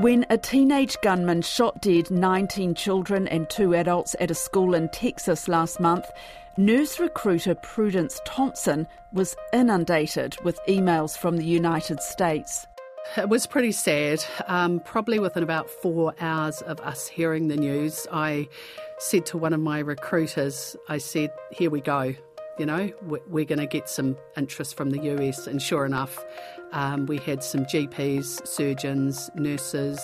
When a teenage gunman shot dead 19 children and two adults at a school in Texas last month, nurse recruiter Prudence Thompson was inundated with emails from the United States. It was pretty sad. Um, probably within about four hours of us hearing the news, I said to one of my recruiters, I said, Here we go. You know, we're going to get some interest from the US. And sure enough, um, we had some GPs, surgeons, nurses,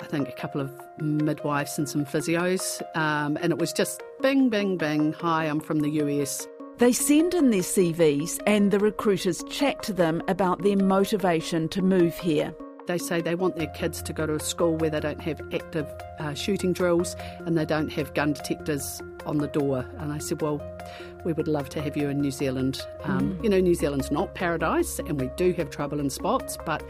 I think a couple of midwives and some physios. Um, and it was just bing, bing, bing. Hi, I'm from the US. They send in their CVs and the recruiters chat to them about their motivation to move here. They say they want their kids to go to a school where they don't have active uh, shooting drills and they don't have gun detectors on the door. And I said, Well, we would love to have you in New Zealand. Um, mm. You know, New Zealand's not paradise and we do have trouble in spots, but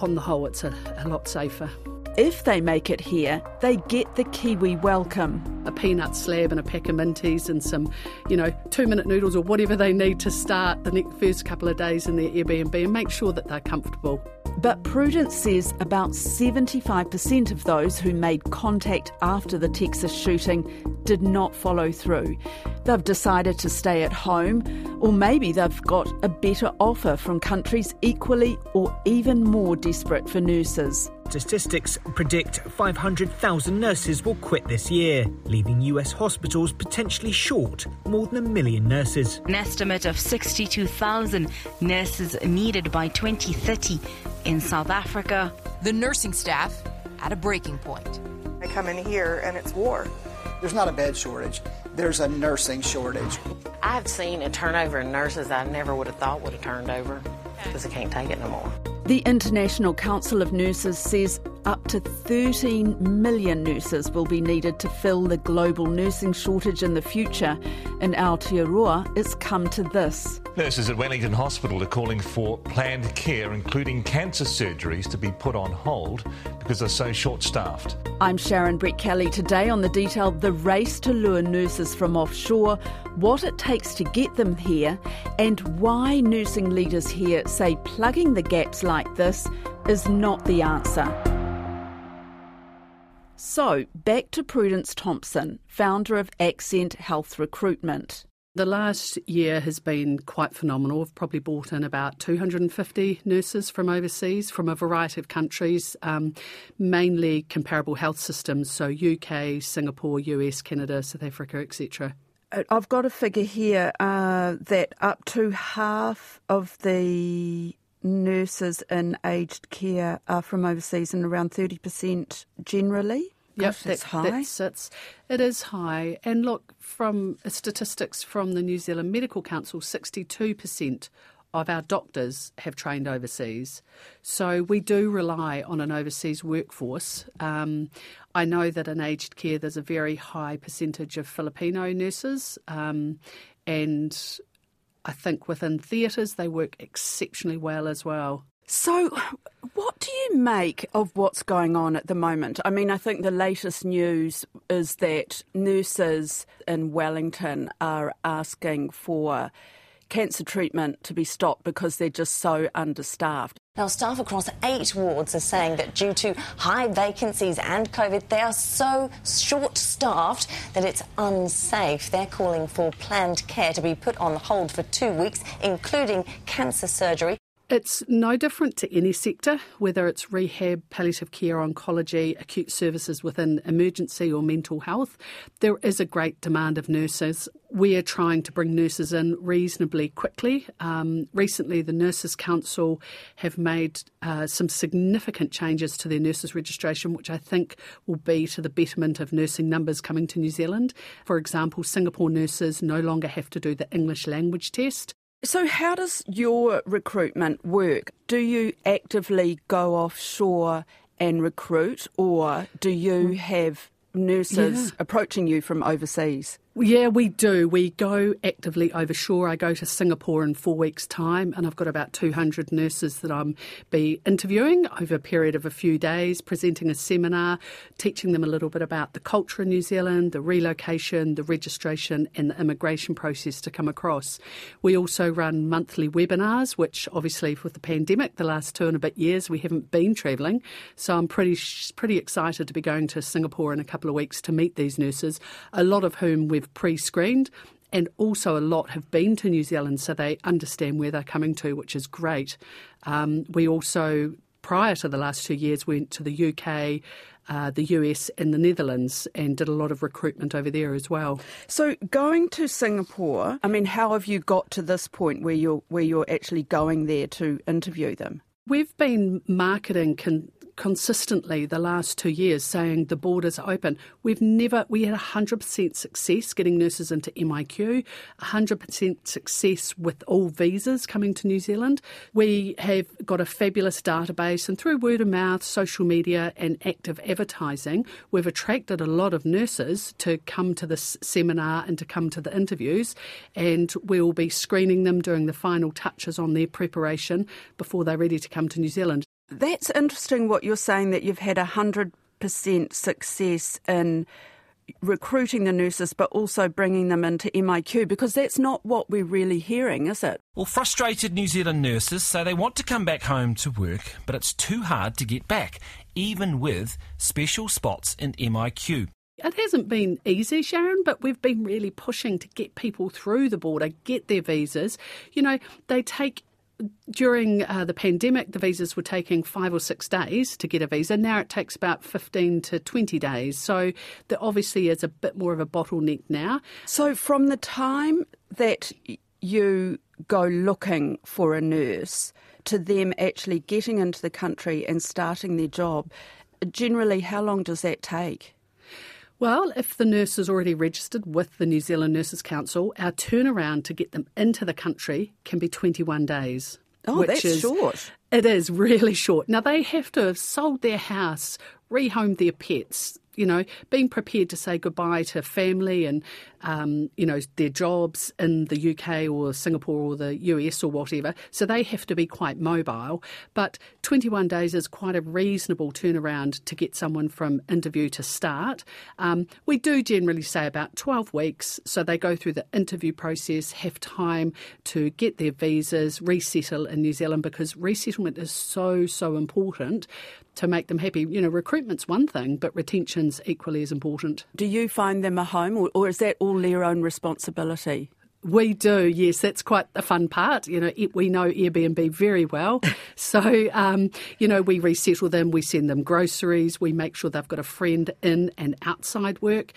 on the whole, it's a, a lot safer. If they make it here, they get the Kiwi welcome. A peanut slab and a pack of minties and some, you know, two minute noodles or whatever they need to start the next, first couple of days in their Airbnb and make sure that they're comfortable. But Prudence says about 75% of those who made contact after the Texas shooting did not follow through. They've decided to stay at home, or maybe they've got a better offer from countries equally or even more desperate for nurses. Statistics predict 500,000 nurses will quit this year, leaving US hospitals potentially short more than a million nurses. An estimate of 62,000 nurses needed by 2030 in South Africa. The nursing staff at a breaking point. I come in here and it's war. There's not a bed shortage, there's a nursing shortage. I've seen a turnover in nurses I never would have thought would have turned over because I can't take it no more. The International Council of Nurses says up to 13 million nurses will be needed to fill the global nursing shortage in the future. In Aotearoa, it's come to this. Nurses at Wellington Hospital are calling for planned care, including cancer surgeries, to be put on hold because they're so short staffed. I'm Sharon Brettkelly Today on the detail, the race to lure nurses from offshore, what it takes to get them here, and why nursing leaders here say plugging the gaps like this is not the answer. So, back to Prudence Thompson, founder of Accent Health Recruitment. The last year has been quite phenomenal. We've probably brought in about 250 nurses from overseas, from a variety of countries, um, mainly comparable health systems, so UK, Singapore, US, Canada, South Africa, etc. Uh, I've got a figure here uh, that up to half of the nurses in aged care are from overseas and around 30% generally. Yep, that's high. That's, it's, it is high. And look, from statistics from the New Zealand Medical Council, 62% of our doctors have trained overseas. So we do rely on an overseas workforce. Um, I know that in aged care there's a very high percentage of Filipino nurses, um, and I think within theatres they work exceptionally well as well. So, what do you make of what's going on at the moment? I mean, I think the latest news is that nurses in Wellington are asking for cancer treatment to be stopped because they're just so understaffed. Now, staff across eight wards are saying that due to high vacancies and COVID, they are so short staffed that it's unsafe. They're calling for planned care to be put on hold for two weeks, including cancer surgery. It's no different to any sector, whether it's rehab, palliative care, oncology, acute services within emergency or mental health. There is a great demand of nurses. We are trying to bring nurses in reasonably quickly. Um, recently, the Nurses Council have made uh, some significant changes to their nurses registration, which I think will be to the betterment of nursing numbers coming to New Zealand. For example, Singapore nurses no longer have to do the English language test. So, how does your recruitment work? Do you actively go offshore and recruit, or do you mm. have nurses yeah. approaching you from overseas? Yeah, we do. We go actively overshore. I go to Singapore in four weeks' time, and I've got about 200 nurses that I'm be interviewing over a period of a few days, presenting a seminar, teaching them a little bit about the culture in New Zealand, the relocation, the registration, and the immigration process to come across. We also run monthly webinars, which obviously with the pandemic, the last two and a bit years, we haven't been travelling. So I'm pretty pretty excited to be going to Singapore in a couple of weeks to meet these nurses, a lot of whom we pre screened. And also, a lot have been to New Zealand, so they understand where they're coming to, which is great. Um, we also, prior to the last two years, went to the UK, uh, the US, and the Netherlands and did a lot of recruitment over there as well. So, going to Singapore, I mean, how have you got to this point where you're where you're actually going there to interview them? We've been marketing. Con- consistently the last two years saying the borders are open. We've never, we had 100% success getting nurses into MIQ, 100% success with all visas coming to New Zealand. We have got a fabulous database, and through word of mouth, social media, and active advertising, we've attracted a lot of nurses to come to this seminar and to come to the interviews. And we'll be screening them doing the final touches on their preparation before they're ready to come to New Zealand. That's interesting what you're saying that you've had 100% success in recruiting the nurses but also bringing them into MIQ because that's not what we're really hearing, is it? Well, frustrated New Zealand nurses say they want to come back home to work, but it's too hard to get back, even with special spots in MIQ. It hasn't been easy, Sharon, but we've been really pushing to get people through the border, get their visas. You know, they take during uh, the pandemic, the visas were taking five or six days to get a visa. Now it takes about 15 to 20 days. So there obviously is a bit more of a bottleneck now. So from the time that you go looking for a nurse to them actually getting into the country and starting their job, generally, how long does that take? Well, if the nurse is already registered with the New Zealand Nurses Council, our turnaround to get them into the country can be 21 days. Oh, that's is, short. It is really short. Now, they have to have sold their house, rehomed their pets, you know, being prepared to say goodbye to family and, um, you know, their jobs in the UK or Singapore or the US or whatever. So they have to be quite mobile. But 21 days is quite a reasonable turnaround to get someone from interview to start. Um, we do generally say about 12 weeks. So they go through the interview process, have time to get their visas, resettle in New Zealand because resettlement is so, so important to make them happy. You know, recruitment's one thing, but equally as important. Do you find them a home, or, or is that all their own responsibility? We do, yes. That's quite the fun part. You know, we know Airbnb very well. so, um, you know, we resettle them, we send them groceries, we make sure they've got a friend in and outside work,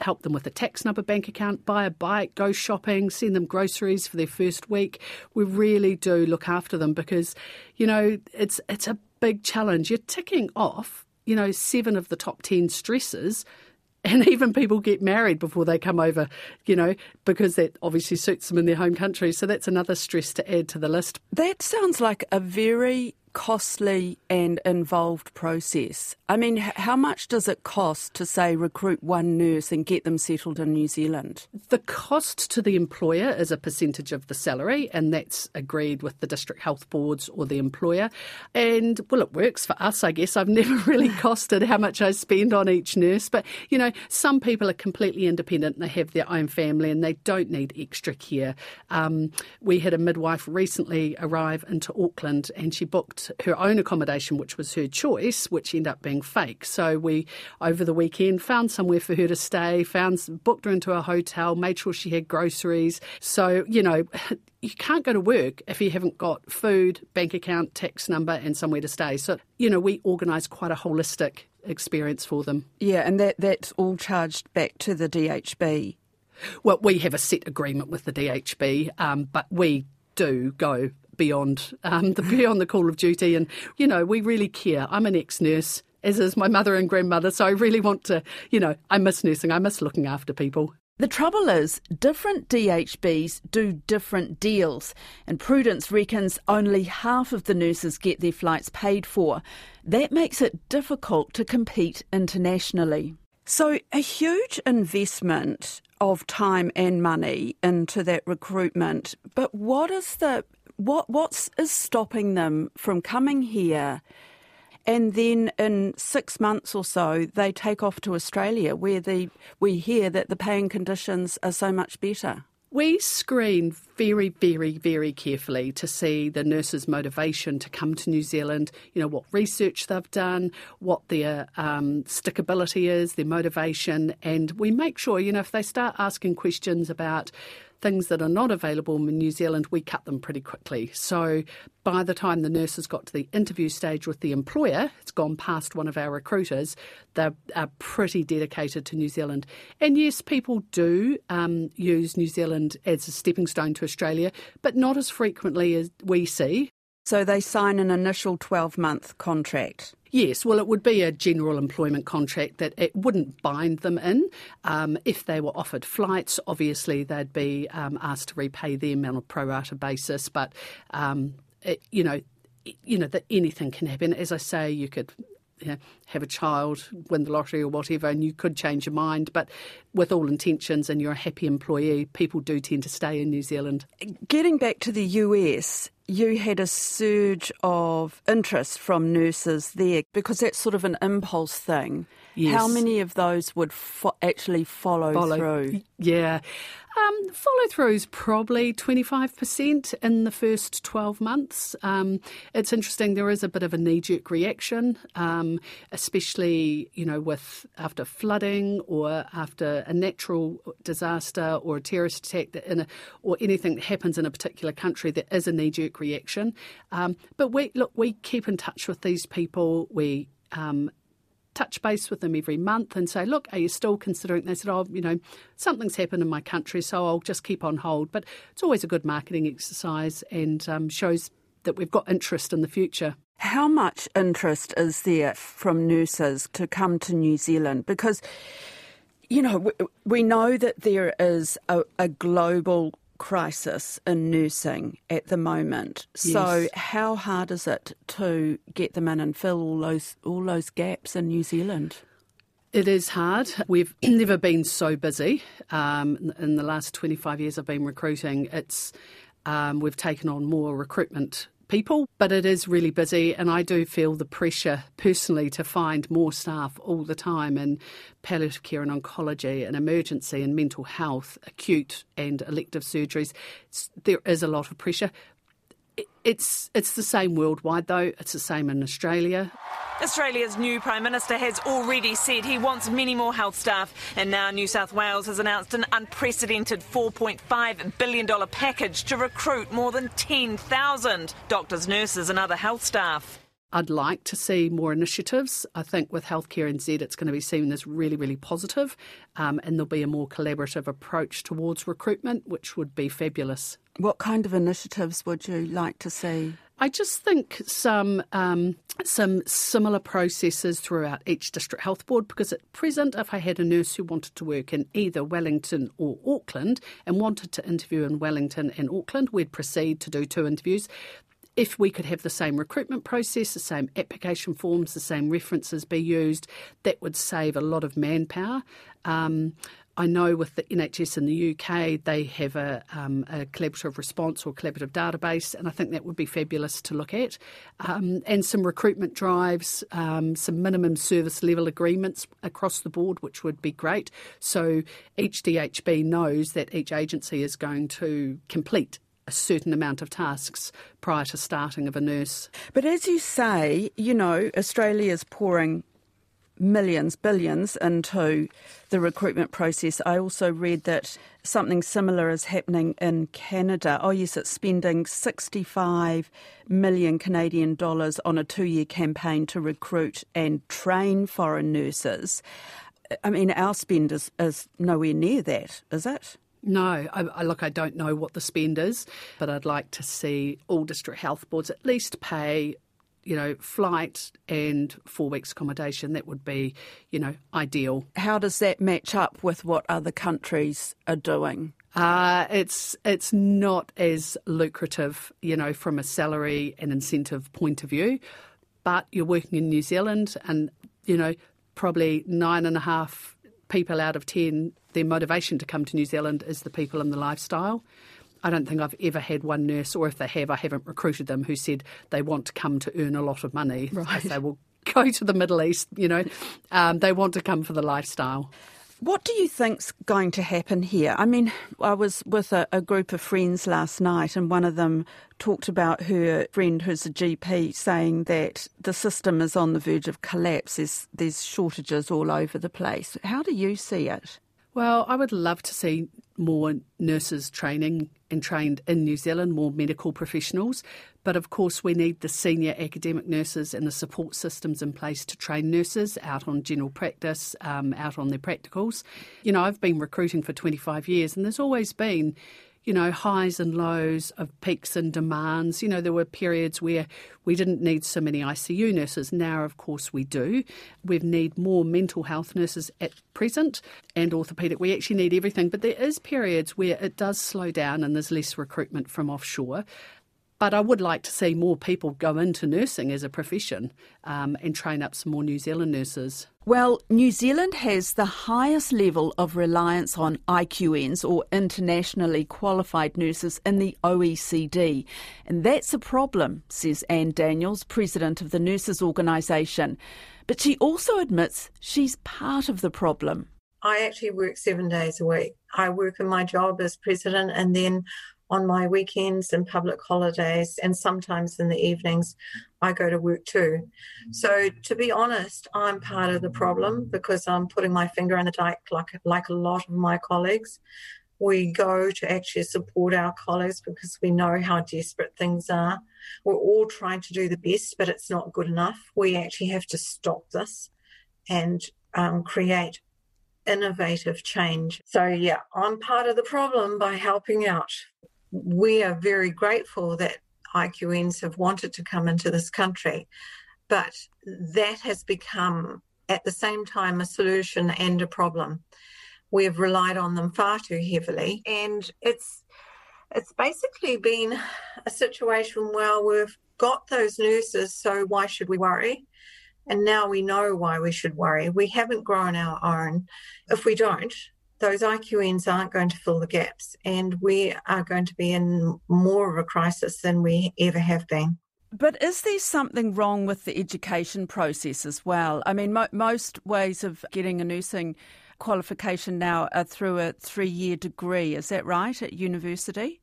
help them with a tax number bank account, buy a bike, go shopping, send them groceries for their first week. We really do look after them because, you know, it's, it's a big challenge. You're ticking off, you know, seven of the top 10 stresses and even people get married before they come over, you know, because that obviously suits them in their home country. So that's another stress to add to the list. That sounds like a very costly and involved process. I mean, how much does it cost to, say, recruit one nurse and get them settled in New Zealand? The cost to the employer is a percentage of the salary, and that's agreed with the district health boards or the employer. And, well, it works for us, I guess. I've never really costed how much I spend on each nurse, but, you know, some people are completely independent and they have their own family and they don't need extra care. Um, we had a midwife recently arrive into Auckland and she booked her own accommodation, which was her choice, which ended up being fake. So we, over the weekend, found somewhere for her to stay, found booked her into a hotel, made sure she had groceries. So you know, you can't go to work if you haven't got food, bank account, tax number, and somewhere to stay. So you know, we organise quite a holistic experience for them. Yeah, and that that's all charged back to the DHB. Well, we have a set agreement with the DHB, um, but we do go beyond um, the beyond the call of duty. And you know, we really care. I'm an ex-nurse, as is my mother and grandmother, so I really want to. You know, I miss nursing. I miss looking after people. The trouble is, different DHBs do different deals, and Prudence reckons only half of the nurses get their flights paid for. That makes it difficult to compete internationally. So, a huge investment of time and money into that recruitment. But what is the what what's is stopping them from coming here? And then in six months or so, they take off to Australia, where the we hear that the paying conditions are so much better. We screen very, very, very carefully to see the nurses' motivation to come to New Zealand, you know, what research they've done, what their um, stickability is, their motivation, and we make sure, you know, if they start asking questions about things that are not available in New Zealand, we cut them pretty quickly. So by the time the nurses got to the interview stage with the employer, it's gone past one of our recruiters, they are pretty dedicated to New Zealand. And yes, people do um, use New Zealand as a stepping stone to Australia, but not as frequently as we see. So they sign an initial 12 month contract. Yes, well, it would be a general employment contract that it wouldn't bind them in. Um, if they were offered flights, obviously they'd be um, asked to repay them on a pro rata basis. But um, it, you know, you know that anything can happen. As I say, you could you know, have a child, win the lottery or whatever, and you could change your mind. But with all intentions and you're a happy employee, people do tend to stay in New Zealand. Getting back to the US, you had a surge of interest from nurses there because that's sort of an impulse thing. Yes. How many of those would fo- actually follow, follow, through? Yeah. Um, follow through is probably 25% in the first 12 months. Um, it's interesting, there is a bit of a knee jerk reaction, um, especially, you know, with after flooding or after a natural disaster or a terrorist attack a, or anything that happens in a particular country, there is a knee jerk reaction. Um, but we, look, we keep in touch with these people. We um, touch base with them every month and say, look, are you still considering? They said, oh, you know, something's happened in my country, so I'll just keep on hold. But it's always a good marketing exercise and um, shows that we've got interest in the future. How much interest is there from nurses to come to New Zealand? Because, you know, we, know that there is a, a global crisis in nursing at the moment. Yes. So how hard is it to get them in and fill all those all those gaps in New Zealand? It is hard. We've never been so busy. Um, in the last 25 years I've been recruiting, it's um, we've taken on more recruitment people, but it is really busy, and I do feel the pressure personally to find more staff all the time in palliative care and oncology and emergency and mental health, acute and elective surgeries. There is a lot of pressure. It's it's the same worldwide though. It's the same in Australia. Australia's new Prime Minister has already said he wants many more health staff, and now New South Wales has announced an unprecedented $4.5 billion package to recruit more than 10,000 doctors, nurses, and other health staff. I'd like to see more initiatives. I think with Healthcare NZ, it's going to be seen as really, really positive, um, and there'll be a more collaborative approach towards recruitment, which would be fabulous. What kind of initiatives would you like to see? I just think some um, some similar processes throughout each district health board because at present, if I had a nurse who wanted to work in either Wellington or Auckland and wanted to interview in Wellington and Auckland, we'd proceed to do two interviews. If we could have the same recruitment process, the same application forms, the same references be used, that would save a lot of manpower. Um, I know with the NHS in the UK, they have a, um, a, collaborative response or collaborative database, and I think that would be fabulous to look at. Um, and some recruitment drives, um, some minimum service level agreements across the board, which would be great. So each DHB knows that each agency is going to complete a certain amount of tasks prior to starting of a nurse. But as you say, you know, Australia's pouring millions, billions into the recruitment process. I also read that something similar is happening in Canada. Oh, yes, it's spending 65 million Canadian dollars on a two year campaign to recruit and train foreign nurses. I mean, our spend is, is nowhere near that, is it? No, I, I, look, I don't know what the spend is, but I'd like to see all district health boards at least pay you know, flight and four weeks accommodation, that would be, you know, ideal. How does that match up with what other countries are doing? Uh, it's it's not as lucrative, you know, from a salary and incentive point of view. But you're working in New Zealand, and you know, probably nine and a half people out of 10, their motivation to come to New Zealand is the people and the lifestyle. I don't think I've ever had one nurse, or if they have, I haven't recruited them, who said they want to come to earn a lot of money. Right. They will go to the Middle East, you know. Um, they want to come for the lifestyle. What do you think's going to happen here? I mean, I was with a, a, group of friends last night, and one of them talked about her friend who's a GP saying that the system is on the verge of collapse. There's, there's shortages all over the place. How do you see it? Well, I would love to see more nurses training and trained in New Zealand, more medical professionals. But of course, we need the senior academic nurses and the support systems in place to train nurses out on general practice, um, out on their practicals. You know, I've been recruiting for 25 years, and there's always been you know, highs and lows of peaks and demands. You know, there were periods where we didn't need so many ICU nurses. Now, of course, we do. We need more mental health nurses at present and orthopaedic. We actually need everything, but there is periods where it does slow down and there's less recruitment from offshore. But I would like to see more people go into nursing as a profession um, and train up some more New Zealand nurses. Well, New Zealand has the highest level of reliance on IQNs or internationally qualified nurses in the OECD. And that's a problem, says Anne Daniels, president of the Nurses Organisation. But she also admits she's part of the problem. I actually work seven days a week. I work in my job as president and then on my weekends and public holidays, and sometimes in the evenings, I go to work too. So, to be honest, I'm part of the problem because I'm putting my finger in the dike like, like a lot of my colleagues. We go to actually support our colleagues because we know how desperate things are. We're all trying to do the best, but it's not good enough. We actually have to stop this and um, create innovative change. So, yeah, I'm part of the problem by helping out we are very grateful that IQNs have wanted to come into this country, but that has become at the same time a solution and a problem. We have relied on them far too heavily, and it's it's basically been a situation where we've got those nurses, so why should we worry? And now we know why we should worry. We haven't grown our own. If we don't, those IQNs aren't going to fill the gaps, and we are going to be in more of a crisis than we ever have been. But is there something wrong with the education process as well? I mean, mo- most ways of getting a nursing qualification now are through a three year degree, is that right, at university?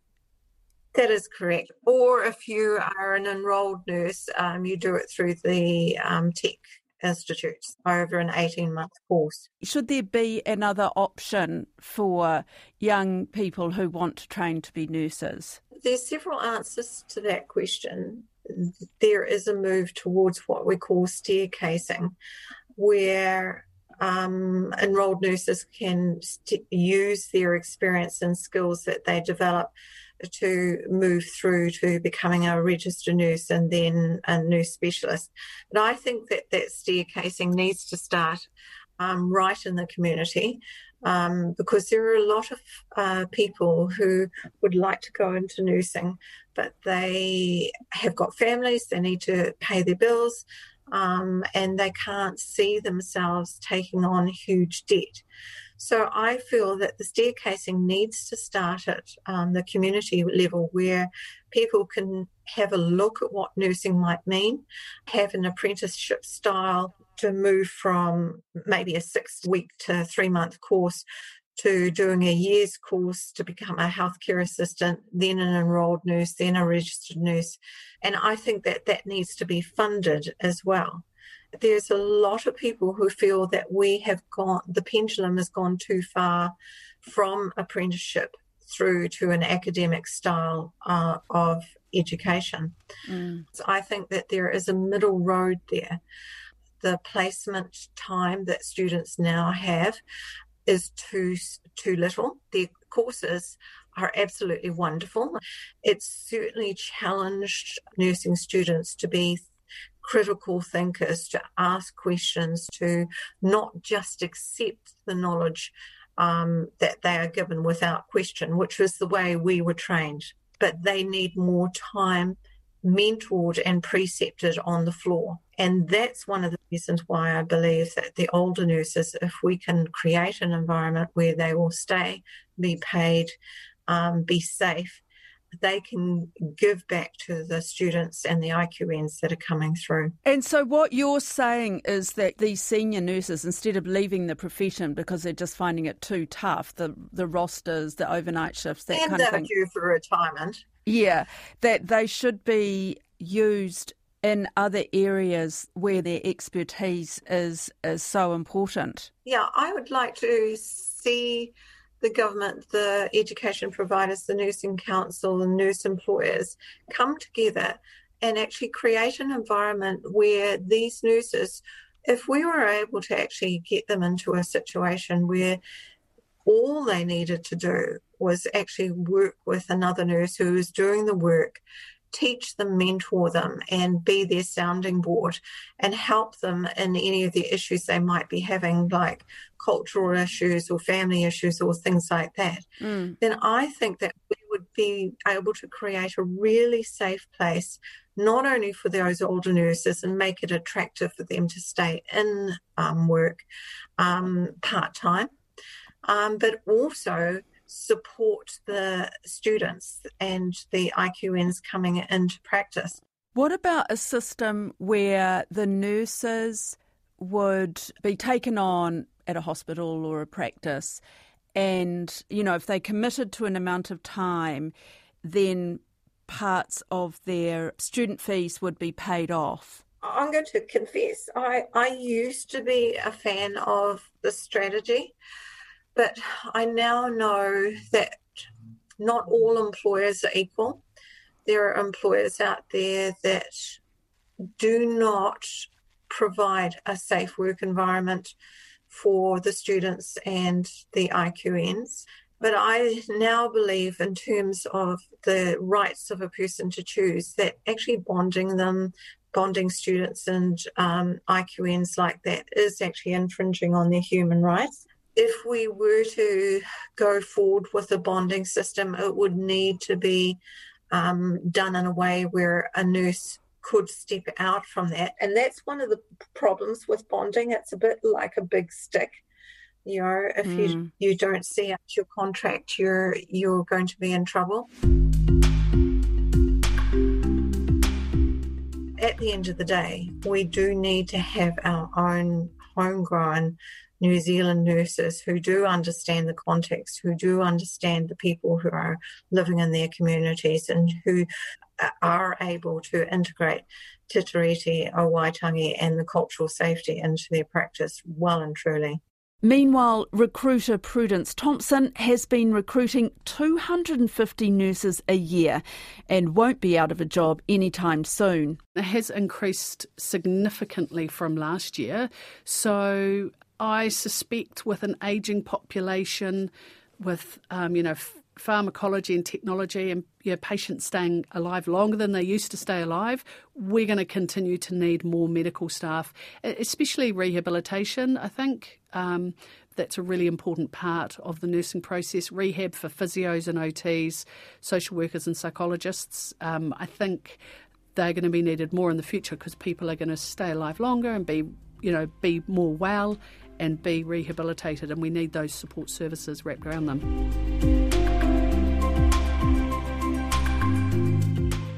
That is correct. Or if you are an enrolled nurse, um, you do it through the um, TEC institutes over an 18 month course. Should there be another option for young people who want to train to be nurses? There's several answers to that question. There is a move towards what we call staircasing, where um, enrolled nurses can st- use their experience and skills that they develop to move through to becoming a registered nurse and then a nurse specialist. But I think that that staircasing needs to start um, right in the community um, because there are a lot of uh, people who would like to go into nursing, but they have got families, they need to pay their bills. Um, and they can't see themselves taking on huge debt. So I feel that the staircasing needs to start at um, the community level where people can have a look at what nursing might mean, have an apprenticeship style to move from maybe a six week to three month course to doing a year's course to become a healthcare assistant, then an enrolled nurse, then a registered nurse. And I think that that needs to be funded as well there's a lot of people who feel that we have gone, the pendulum has gone too far from apprenticeship through to an academic style uh, of education. Mm. So I think that there is a middle road there. The placement time that students now have is too too little. Their courses are absolutely wonderful. It's certainly challenged nursing students to be critical thinkers, to ask questions, to not just accept the knowledge um, that they are given without question, which was the way we were trained. But they need more time mentored and precepted on the floor. And that's one of the reasons why I believe that the older nurses, if we can create an environment where they will stay, be paid, um, be safe, they can give back to the students and the IQNs that are coming through. And so, what you're saying is that these senior nurses, instead of leaving the profession because they're just finding it too tough, the the rosters, the overnight shifts, that and kind of thing. due for retirement. Yeah, that they should be used in other areas where their expertise is is so important. Yeah, I would like to see the government, the education providers, the nursing council, the nurse employers come together and actually create an environment where these nurses, if we were able to actually get them into a situation where all they needed to do was actually work with another nurse who was doing the work teach them, mentor them, and be their sounding board and help them in any of the issues they might be having, like cultural issues or family issues or things like that, mm. then I think that we would be able to create a really safe place, not only for those older nurses and make it attractive for them to stay in um, work um, part time, um, but also support the students and the IQNs coming into practice. What about a system where the nurses would be taken on at a hospital or a practice and, you know, if they committed to an amount of time, then parts of their student fees would be paid off? I'm going to confess, I, I used to be a fan of the strategy. But I now know that not all employers are equal. There are employers out there that do not provide a safe work environment for the students and the IQNs. But I now believe, in terms of the rights of a person to choose, that actually bonding them, bonding students and um, IQNs like that is actually infringing on their human rights if we were to go forward with a bonding system, it would need to be um, done in a way where a nurse could step out from that. And that's one of the problems with bonding. It's a bit like a big stick. You know, if mm. you you don't see out your contract, you're you're going to be in trouble. At the end of the day, we do need to have our own homegrown New Zealand nurses who do understand the context, who do understand the people who are living in their communities and who are able to integrate Te Tiriti o Waitangi and the cultural safety into their practice well and truly. Meanwhile, recruiter Prudence Thompson has been recruiting 250 nurses a year and won't be out of a job anytime soon. It has increased significantly from last year. So I suspect with an ageing population, with um, you know f- pharmacology and technology, and you know, patients staying alive longer than they used to stay alive, we're going to continue to need more medical staff, especially rehabilitation. I think. Um, that's a really important part of the nursing process. Rehab for physios and OTs, social workers and psychologists. Um, I think they're going to be needed more in the future because people are going to stay alive longer and be, you know, be more well and be rehabilitated, and we need those support services wrapped around them.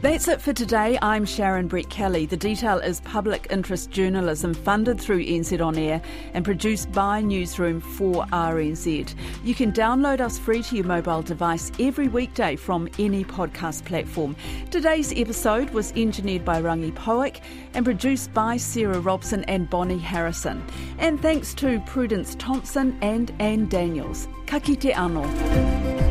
That's it for today. I'm Sharon Brettkelly. The detail is public interest journalism funded through NZ On Air and produced by Newsroom for RNZ. You can download us free to your mobile device every weekday from any podcast platform. Today's episode was engineered by Rangi Poick and produced by Sarah Robson and Bonnie Harrison. And thanks to Prudence Thompson and Anne Daniels. Ka anō.